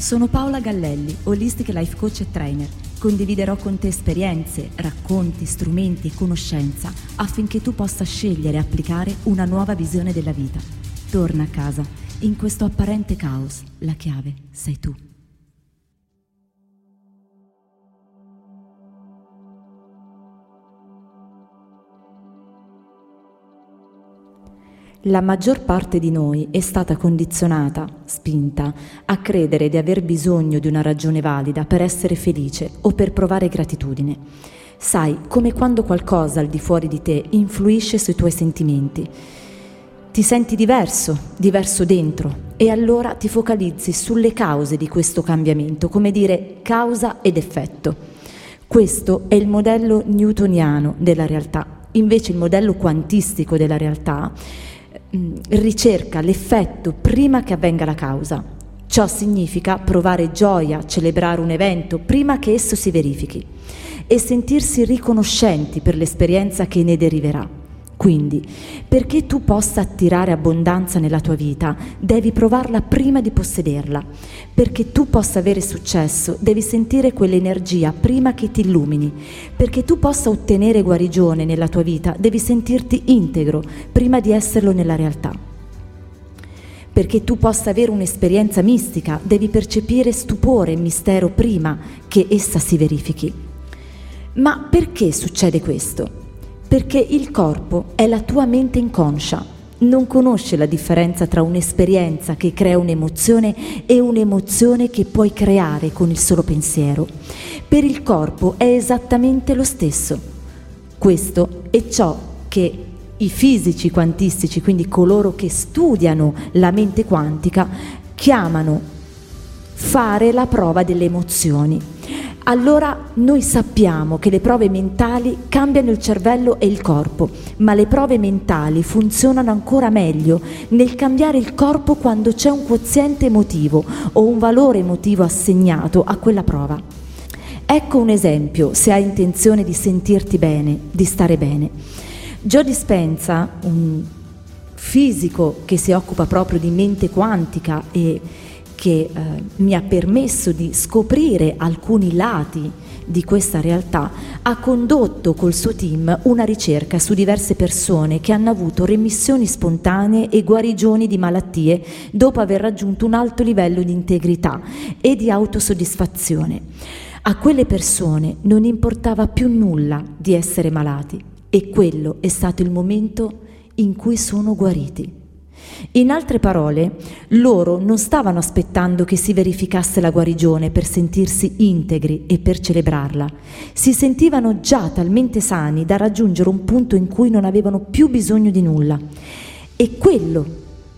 Sono Paola Gallelli, Holistic Life Coach e Trainer. Condividerò con te esperienze, racconti, strumenti e conoscenza affinché tu possa scegliere e applicare una nuova visione della vita. Torna a casa. In questo apparente caos, la chiave sei tu. La maggior parte di noi è stata condizionata, spinta, a credere di aver bisogno di una ragione valida per essere felice o per provare gratitudine. Sai, come quando qualcosa al di fuori di te influisce sui tuoi sentimenti. Ti senti diverso, diverso dentro, e allora ti focalizzi sulle cause di questo cambiamento, come dire causa ed effetto. Questo è il modello newtoniano della realtà. Invece il modello quantistico della realtà Mm, ricerca l'effetto prima che avvenga la causa. Ciò significa provare gioia, celebrare un evento prima che esso si verifichi e sentirsi riconoscenti per l'esperienza che ne deriverà. Quindi, perché tu possa attirare abbondanza nella tua vita, devi provarla prima di possederla. Perché tu possa avere successo, devi sentire quell'energia prima che ti illumini. Perché tu possa ottenere guarigione nella tua vita, devi sentirti integro prima di esserlo nella realtà. Perché tu possa avere un'esperienza mistica, devi percepire stupore e mistero prima che essa si verifichi. Ma perché succede questo? Perché il corpo è la tua mente inconscia, non conosce la differenza tra un'esperienza che crea un'emozione e un'emozione che puoi creare con il solo pensiero. Per il corpo è esattamente lo stesso. Questo è ciò che i fisici quantistici, quindi coloro che studiano la mente quantica, chiamano fare la prova delle emozioni allora noi sappiamo che le prove mentali cambiano il cervello e il corpo, ma le prove mentali funzionano ancora meglio nel cambiare il corpo quando c'è un quoziente emotivo o un valore emotivo assegnato a quella prova. Ecco un esempio se hai intenzione di sentirti bene, di stare bene. Joe Dispenza, un fisico che si occupa proprio di mente quantica e che eh, mi ha permesso di scoprire alcuni lati di questa realtà, ha condotto col suo team una ricerca su diverse persone che hanno avuto remissioni spontanee e guarigioni di malattie dopo aver raggiunto un alto livello di integrità e di autosoddisfazione. A quelle persone non importava più nulla di essere malati e quello è stato il momento in cui sono guariti. In altre parole, loro non stavano aspettando che si verificasse la guarigione per sentirsi integri e per celebrarla. Si sentivano già talmente sani da raggiungere un punto in cui non avevano più bisogno di nulla. E quello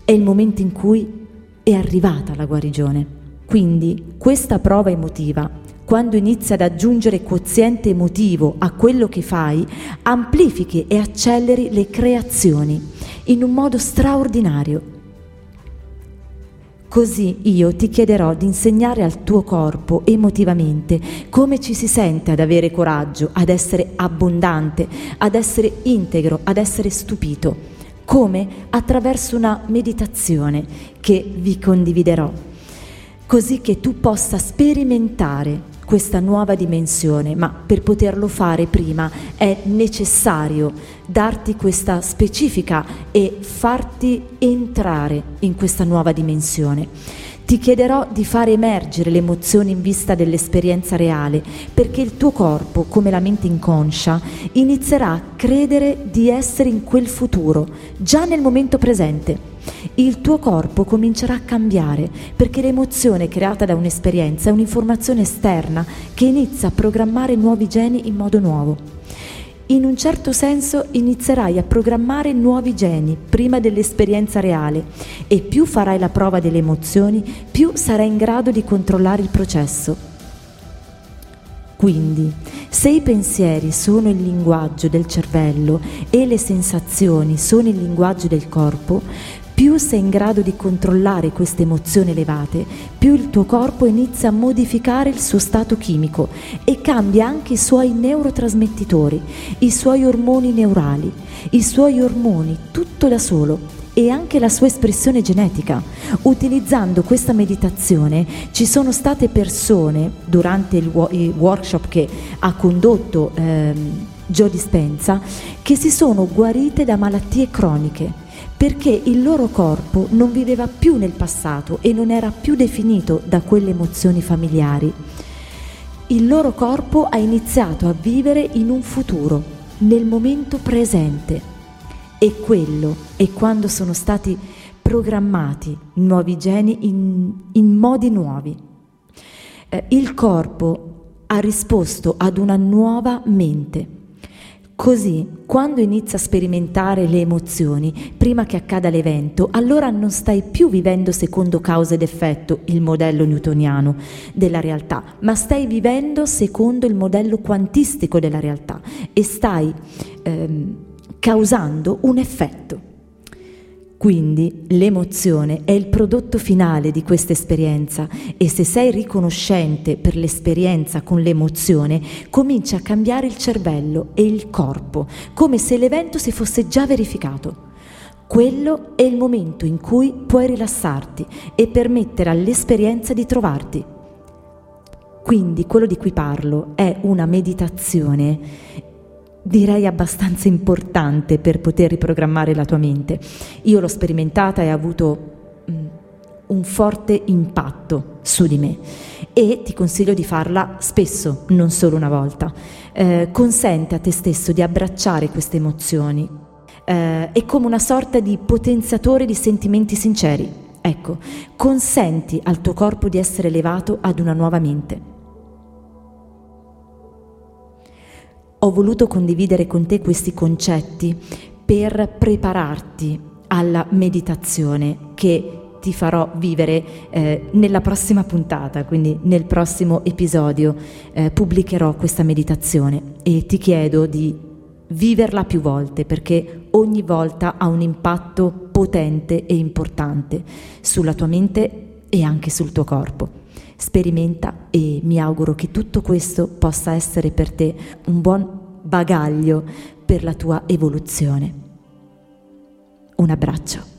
è il momento in cui è arrivata la guarigione. Quindi questa prova emotiva quando inizi ad aggiungere quoziente emotivo a quello che fai, amplifichi e acceleri le creazioni in un modo straordinario. Così io ti chiederò di insegnare al tuo corpo emotivamente come ci si sente ad avere coraggio, ad essere abbondante, ad essere integro, ad essere stupito. Come? Attraverso una meditazione che vi condividerò, così che tu possa sperimentare questa nuova dimensione, ma per poterlo fare prima è necessario darti questa specifica e farti entrare in questa nuova dimensione. Ti chiederò di fare emergere le emozioni in vista dell'esperienza reale, perché il tuo corpo, come la mente inconscia, inizierà a credere di essere in quel futuro, già nel momento presente il tuo corpo comincerà a cambiare perché l'emozione creata da un'esperienza è un'informazione esterna che inizia a programmare nuovi geni in modo nuovo. In un certo senso inizierai a programmare nuovi geni prima dell'esperienza reale e più farai la prova delle emozioni, più sarai in grado di controllare il processo. Quindi, se i pensieri sono il linguaggio del cervello e le sensazioni sono il linguaggio del corpo, più sei in grado di controllare queste emozioni elevate, più il tuo corpo inizia a modificare il suo stato chimico e cambia anche i suoi neurotrasmettitori, i suoi ormoni neurali, i suoi ormoni, tutto da solo. e anche la sua espressione genetica. Utilizzando questa meditazione ci sono state persone durante il, workshop che ha condotto ehm, Joe Dispenza che si sono guarite da malattie croniche perché il loro corpo non viveva più nel passato e non era più definito da quelle emozioni familiari. Il loro corpo ha iniziato a vivere in un futuro, nel momento presente. E quello è quando sono stati programmati nuovi geni in, in modi nuovi. Eh, il corpo ha risposto ad una nuova mente Così, quando inizi a sperimentare le emozioni, prima che accada l'evento, allora non stai più vivendo secondo causa ed effetto, il modello newtoniano della realtà, ma stai vivendo secondo il modello quantistico della realtà e stai ehm, causando un effetto. Quindi l'emozione è il prodotto finale di questa esperienza e se sei riconoscente per l'esperienza con l'emozione, comincia a cambiare il cervello e il corpo, come se l'evento si fosse già verificato. Quello è il momento in cui puoi rilassarti e permettere all'esperienza di trovarti. Quindi quello di cui parlo è una meditazione direi abbastanza importante per poter riprogrammare la tua mente. Io l'ho sperimentata e ha avuto mm, un forte impatto su di me e ti consiglio di farla spesso, non solo una volta. Eh, consente a te stesso di abbracciare queste emozioni. Eh, è come una sorta di potenziatore di sentimenti sinceri. Ecco, consenti al tuo corpo di essere elevato ad una nuova mente. Ho voluto condividere con te questi concetti per prepararti alla meditazione che ti farò vivere eh, nella prossima puntata, quindi nel prossimo episodio eh, pubblicherò questa meditazione e ti chiedo di viverla più volte perché ogni volta ha un impatto potente e importante sulla tua mente e anche sul tuo corpo. Sperimenta e mi auguro che tutto questo possa essere per te un buon bagaglio per la tua evoluzione. Un abbraccio.